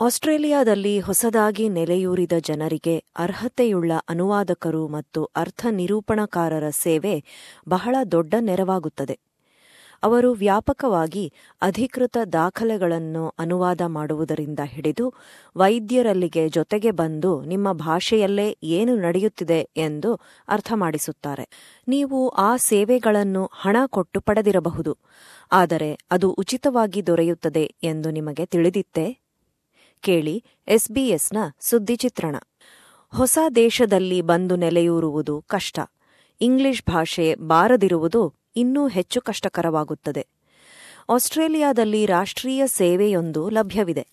ಆಸ್ಟ್ರೇಲಿಯಾದಲ್ಲಿ ಹೊಸದಾಗಿ ನೆಲೆಯೂರಿದ ಜನರಿಗೆ ಅರ್ಹತೆಯುಳ್ಳ ಅನುವಾದಕರು ಮತ್ತು ಅರ್ಥ ನಿರೂಪಣಕಾರರ ಸೇವೆ ಬಹಳ ದೊಡ್ಡ ನೆರವಾಗುತ್ತದೆ. ಅವರು ವ್ಯಾಪಕವಾಗಿ ಅಧಿಕೃತ ದಾಖಲೆಗಳನ್ನು ಅನುವಾದ ಮಾಡುವುದರಿಂದ ಹಿಡಿದು ವೈದ್ಯರಲ್ಲಿಗೆ ಜೊತೆಗೆ ಬಂದು ನಿಮ್ಮ ಭಾಷೆಯಲ್ಲೇ ಏನು ನಡೆಯುತ್ತಿದೆ ಎಂದು ಅರ್ಥ ಮಾಡಿಸುತ್ತಾರೆ. ನೀವು ಆ ಸೇವೆಗಳನ್ನು ಹಣ ಕೊಟ್ಟು ಪಡೆದಿರಬಹುದು. ಆದರೆ ಅದು ಉಚಿತವಾಗಿ ದೊರೆಯುತ್ತದೆ ಎಂದು ನಿಮಗೆ ತಿಳಿದಿತ್ತೇ? ಕೇಳಿ ಎಸ್ಬಿಎಸ್ನ ಸುದ್ದಿ ಚಿತ್ರಣ. ಹೊಸ ದೇಶದಲ್ಲಿ ಬಂದು ನೆಲೆಯೂರುವುದು ಕಷ್ಟ. ಇಂಗ್ಲಿಷ್ ಭಾಷೆ ಬಾರದಿರುವುದು ಇನ್ನೂ ಹೆಚ್ಚು ಕಷ್ಟಕರವಾಗುತ್ತದೆ. ಆಸ್ಟ್ರೇಲಿಯಾದಲ್ಲಿ ರಾಷ್ಟ್ರೀಯ ಸೇವೆಯೊಂದು ಲಭ್ಯವಿದೆ.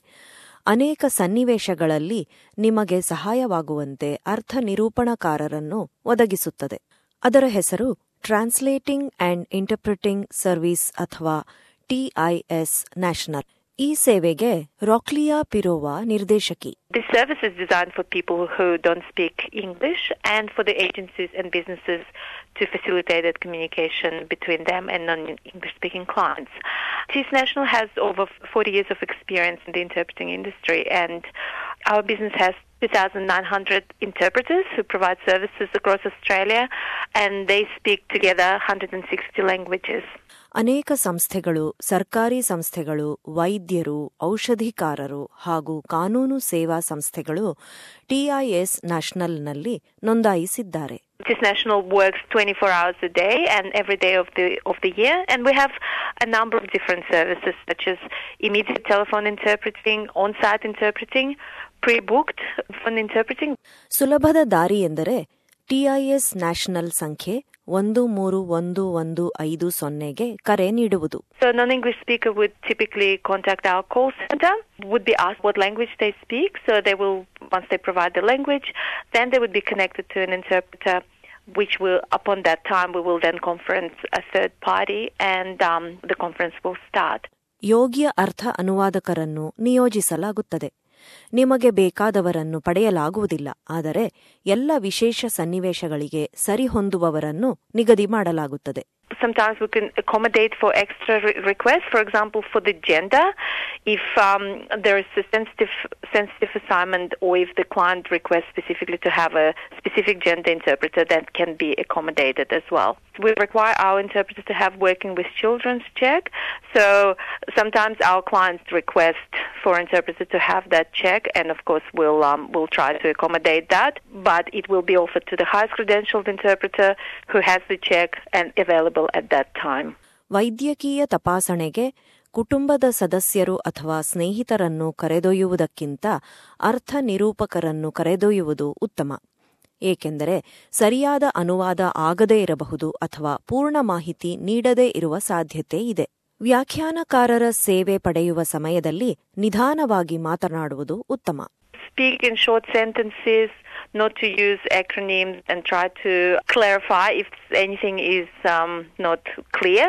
ಅನೇಕ ಸನ್ನಿವೇಶಗಳಲ್ಲಿ ನಿಮಗೆ ಸಹಾಯವಾಗುವಂತೆ ಅರ್ಥ ನಿರೂಪಣಕಾರರನ್ನು ಒದಗಿಸುತ್ತದೆ. ಅದರ ಹೆಸರು ಟ್ರಾನ್ಸ್ಲೇಟಿಂಗ್ ಅಂಡ್ ಇಂಟರ್ಪ್ರಿಟಿಂಗ್ ಸರ್ವಿಸ್ ಅಥವಾ ಟಿಐಎಸ್ ನ್ಯಾಷನಲ್. ಈ ಸೇವೆಗೆ ರಾಕ್ಲಿಯಾ ಪಿರೋವಾ ನಿರ್ದೇಶಕಿ This service is designed for people who don't speak English and for the agencies and businesses to facilitate that communication between them and non-English speaking clients. TIS National has over 40 years of experience in the interpreting industry and our business has 2,900 interpreters who provide services across Australia and they speak together 160 languages. ಅನೇಕ ಸಂಸ್ಥೆಗಳು ಸರ್ಕಾರಿ ಸಂಸ್ಥೆಗಳು ವೈದ್ಯರು ಔಷಧಿಕಾರರು ಹಾಗೂ ಕಾನೂನು ಸೇವಾ ಸಂಸ್ಥೆಗಳು TIS ನ್ಯಾಷನಲ್ನಲ್ಲಿ ನೋಂದಾಯಿಸಿದ್ದಾರೆ TIS National works 24 hours a day and every day of the of the year, and we have a number of different services such as immediate telephone interpreting, on-site interpreting, pre for fun interpreting ಸುಲಭದ ದಾರಿ ಎಂದರೆ TIS national ಸಂಖ್ಯೆ ಒಂದು ಮೂರು ಒಂದು ಒಂದು ಐದು ಸೊನ್ನೆಗೆ ಕರೆ ನೀಡುವುದು. So non English speaker would typically contact our call centre would what language they speak so they will they provide the language then they would be to an interpreter which will upon that time we will then conference a third party and ಯೋಗ್ಯ ಅರ್ಥ ಅನುವಾದಕರನ್ನು ನಿಯೋಜಿಸಲಾಗುತ್ತದೆ. ನಿಮಗೆ ಬೇಕಾದವರನ್ನು ಪಡೆಯಲಾಗುವುದಿಲ್ಲ ಆದರೆ ಎಲ್ಲ ವಿಶೇಷ ಸನ್ನಿವೇಶಗಳಿಗೆ ಸರಿಹೊಂದುವವರನ್ನು ನಿಗದಿ ಮಾಡಲಾಗುತ್ತದೆ Sometimes we can accommodate for extra re- requests. For example, for the gender, if um, there is a sensitive sensitive assignment, or if the client requests specifically to have a specific gender interpreter, that can be accommodated as well. We require our interpreters to have working with children's check. So sometimes our clients request for interpreters to have that check, and of course we'll um, we'll try to accommodate that. But it will be offered to the highest credentialed interpreter who has the check and available at that time. ವೈದ್ಯಕೀಯ ತಪಾಸಣೆಗೆ ಕುಟುಂಬದ ಸದಸ್ಯರು ಅಥವಾ ಸ್ನೇಹಿತರನ್ನು ಕರೆದೊಯ್ಯುವುದಕ್ಕಿಂತ ಅರ್ಥ ನಿರೂಪಕರನ್ನು ಕರೆದೊಯ್ಯುವುದು ಉತ್ತಮ ಏಕೆಂದರೆ ಸರಿಯಾದ ಅನುವಾದ ಆಗದೇ ಇರಬಹುದು ಅಥವಾ ಪೂರ್ಣ ಮಾಹಿತಿ ನೀಡದೇ ಇರುವ ಸಾಧ್ಯತೆ ಇದೆ ವ್ಯಾಖ್ಯಾನಕಾರರ ಸೇವೆ ಪಡೆಯುವ ಸಮಯದಲ್ಲಿ ನಿಧಾನವಾಗಿ ಮಾತನಾಡುವುದು ಉತ್ತಮ. Speak in short sentences, not to use acronyms, and try to clarify if anything is um, not clear.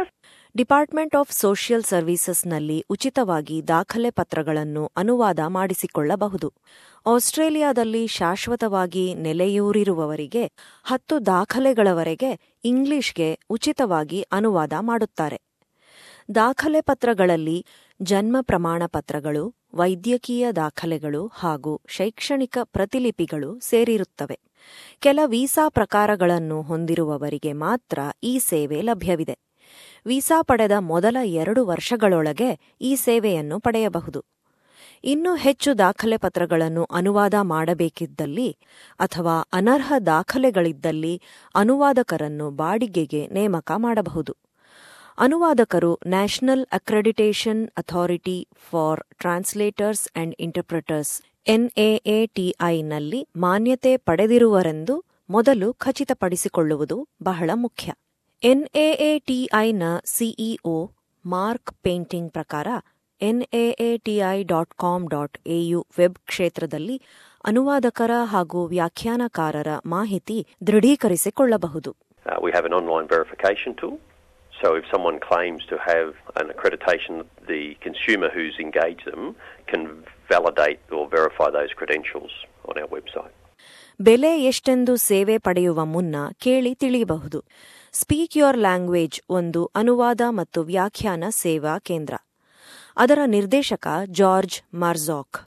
Department of social ಸರ್ವೀಸಸ್ನಲ್ಲಿ ಉಚಿತವಾಗಿ ದಾಖಲೆ ಪತ್ರಗಳನ್ನು ಅನುವಾದ ಮಾಡಿಸಿಕೊಳ್ಳಬಹುದು. ಆಸ್ಟ್ರೇಲಿಯಾದಲ್ಲಿ ಶಾಶ್ವತವಾಗಿ ನೆಲೆಯೂರಿರುವವರಿಗೆ ಹತ್ತು ದಾಖಲೆಗಳವರೆಗೆ ಇಂಗ್ಲಿಷ್ಗೆ ಉಚಿತವಾಗಿ ಅನುವಾದ ಮಾಡುತ್ತಾರೆ. ದಾಖಲೆ ಪತ್ರಗಳಲ್ಲಿ ಜನ್ಮ ಪ್ರಮಾಣ ಪತ್ರಗಳು, ವೈದ್ಯಕೀಯ ದಾಖಲೆಗಳು ಹಾಗೂ ಶೈಕ್ಷಣಿಕ ಪ್ರತಿಲಿಪಿಗಳು ಸೇರಿರುತ್ತವೆ. ಕೆಲ ವೀಸಾ ಪ್ರಕಾರಗಳನ್ನು ಹೊಂದಿರುವವರಿಗೆ ಮಾತ್ರ ಈ ಸೇವೆ ಲಭ್ಯವಿದೆ. ವೀಸಾ ಪಡೆದ ಮೊದಲ ಎರಡು ವರ್ಷಗಳೊಳಗೆ ಈ ಸೇವೆಯನ್ನು ಪಡೆಯಬಹುದು. ಇನ್ನೂ ಹೆಚ್ಚು ದಾಖಲೆ ಪತ್ರಗಳನ್ನು ಅನುವಾದ ಮಾಡಬೇಕಿದ್ದಲ್ಲಿ ಅಥವಾ ಅನರ್ಹ ದಾಖಲೆಗಳಿದ್ದಲ್ಲಿ ಅನುವಾದಕರನ್ನು ಬಾಡಿಗೆಗೆ ನೇಮಕ ಮಾಡಬಹುದು. ಅನುವಾದಕರು national accreditation authority for translators and interpreters ಎನ್ಎಎಟಿಐನಲ್ಲಿ ಮಾನ್ಯತೆ ಪಡೆದಿರುವರೆಂದು ಮೊದಲು ಖಚಿತಪಡಿಸಿಕೊಳ್ಳುವುದು ಬಹಳ ಮುಖ್ಯ. ಎನ್ಎಎಟಿಐನ ಸಿಇಒ ಮಾರ್ಕ್ ಪೇಂಟಿಂಗ್ ಪ್ರಕಾರ NAATI dot com dot AU web ಕ್ಷೇತ್ರದಲ್ಲಿ ಅನುವಾದಕರ ಹಾಗೂ ವ್ಯಾಖ್ಯಾನಕಾರರ ಮಾಹಿತಿ ದೃಢೀಕರಿಸಿಕೊಳ್ಳಬಹುದು. So if someone claims to have an accreditation, the consumer who's engaged them can validate or verify those credentials on our website. ಬೆಲೆ ಎಷ್ಟೆಂದು ಸೇವೆ ಪಡೆಯುವ ಮುನ್ನ ಕೇಳಿ ತಿಳಿಯಬಹುದು ಸ್ಪೀಕ್ ಯೋರ್ ಲ್ಯಾಂಗ್ವೇಜ್ ಒಂದು ಅನುವಾದ ಮತ್ತು ವ್ಯಾಖ್ಯಾನ ಸೇವಾ ಕೇಂದ್ರ ಅದರ ನಿರ್ದೇಶಕ ಜಾರ್ಜ್ ಮಾರ್ಜಾಕ್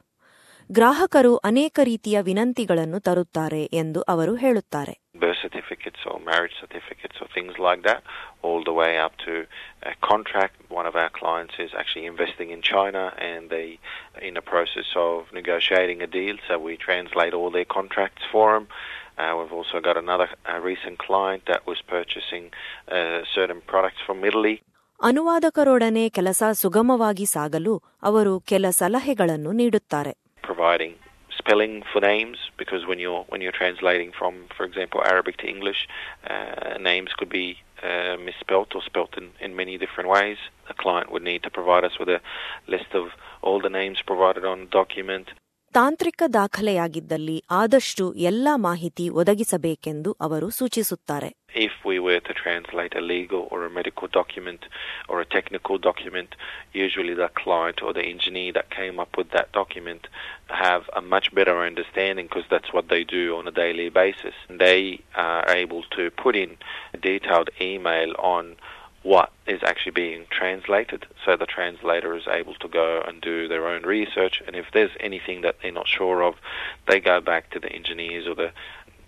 ಗ್ರಾಹಕರು ಅನೇಕ ರೀತಿಯ ವಿನಂತಿಗಳನ್ನು ತರುತ್ತಾರೆ ಎಂದು ಅವರು ಹೇಳುತ್ತಾರೆ birth certificates or marriage certificates or things like that, all the way up to a contract. One of our clients is actually investing in China and they in the process of negotiating a deal, so we translate all their contracts for them. Uh, we've also got another uh, recent client that was purchasing uh, certain products from Italy. ಅನುವಾದಕರೊಡನೆ ಕೆಲಸ ಸುಗಮವಾಗಿ ಸಾಗಲು ಅವರು ಕೆಲ ಸಲಹೆಗಳನ್ನು ನೀಡುತ್ತಾರೆ providing spelling for names because when you're when you're translating from, for example, Arabic to English, uh, names could be uh, misspelt or spelt in, in many different ways. The client would need to provide us with a list of all the names provided on the document. ತಾಂತ್ರಿಕ ದಾಖಲೆಯಾಗಿದ್ದಲ್ಲಿ ಆದಷ್ಟು ಎಲ್ಲಾ ಮಾಹಿತಿ ಒದಗಿಸಬೇಕೆಂದು ಅವರು ಸೂಚಿಸುತ್ತಾರೆ If we were to translate a legal or a medical document or a technical document, usually the client or the engineer that came up with that document have a much better understanding because that's what they do on a daily basis. They are able to put in a detailed email on what is actually being translated. So the translator is able to go and do their own research, and if there's anything that they're not sure of, they go back to the engineers or the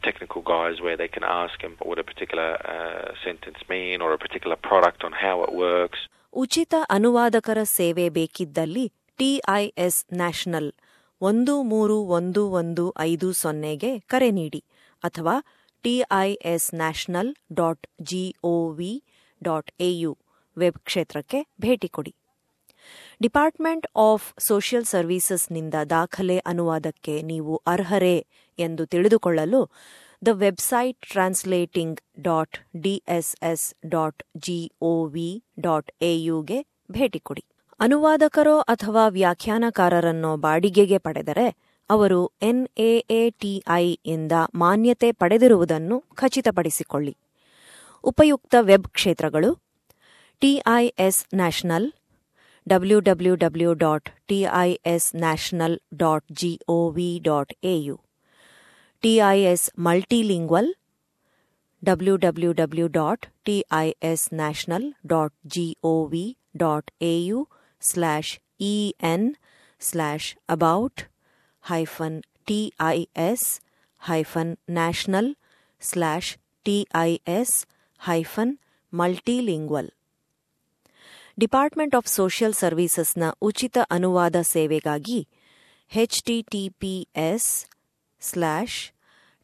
technical guys where they can ask them what a particular uh, sentence mean or a particular product on how it works. ಉಚಿತ ಅನುವಾದಕರ ಸೇವೆ ಬೇಕಿದ್ದಲ್ಲಿ TIS national ಒಂದು ಮೂರು ಒಂದು ಒಂದು ಐದು ಸೊನ್ನೆಗೆ ಕರೆ ನೀಡಿ ಅಥವಾ TIS national dot gov dot AU web ಕ್ಷೇತ್ರಕ್ಕೆ ಭೇಟಿ ಕೊಡಿ. ಡಿಪಾರ್ಟ್ಮೆಂಟ್ ಆಫ್ ಸೋಷಿಯಲ್ ಸರ್ವೀಸಸ್ನಿಂದ ದಾಖಲೆ ಅನುವಾದಕ್ಕೆ ನೀವು ಅರ್ಹರೇ ಎಂದು ತಿಳಿದುಕೊಳ್ಳಲು the website translating dot DSS dot GOV dot ಎಯುಗೆ ಭೇಟಿ ಕೊಡಿ. ಅನುವಾದಕರೋ ಅಥವಾ ವ್ಯಾಖ್ಯಾನಕಾರರನ್ನೋ ಬಾಡಿಗೆಗೆ ಪಡೆದರೆ ಅವರು ಎನ್ಎಎಟಿಐ ಇಂದ ಮಾನ್ಯತೆ ಪಡೆದಿರುವುದನ್ನು ಖಚಿತಪಡಿಸಿಕೊಳ್ಳಿ. ಉಪಯುಕ್ತ ವೆಬ್ ಕ್ಷೇತ್ರಗಳು TIS national, W W W dot TIS national dot GOV dot AU TIS multilingual, W W W dot TIS national dot GOV dot AU slash EN slash about hyphen TIS hyphen national slash TIS hyphen multilingual. Department of social ಸರ್ವೀಸಸ್ನ ಉಚಿತ ಅನುವಾದ ಸೇವೆಗಾಗಿ HTTPS slash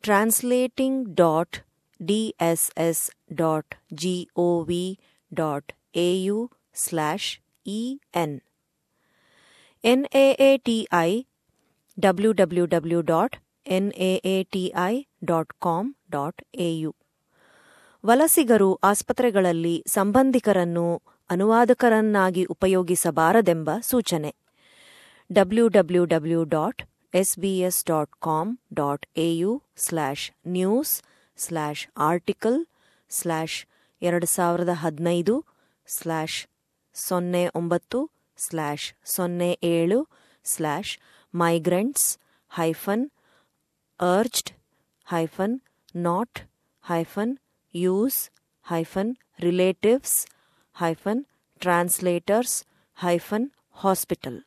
translating dot DSS dot GOV dot AU slash EN NAATI W W W dot NAATI dot com dot AU ವಲಸಿಗರು ಆಸ್ಪತ್ರೆಗಳಲ್ಲಿ ಸಂಬಂಧಿಕರನ್ನು ಅನುವಾದಕರನ್ನಾಗಿ ಉಪಯೋಗಿಸಬಾರದೆಂಬ ಸೂಚನೆ. W W W dot SBS dot com dot AU slash news slash article slash ಎರಡು ಸಾವಿರದ ಹದಿನೈದು slash ಸೊನ್ನೆ ಒಂಬತ್ತು ಸ್ಲ್ಯಾಶ್ ಸೊನ್ನೆ ಏಳು slash migrants hyphen urged hyphen not hyphen use hyphen relatives hyphen translators hyphen hospital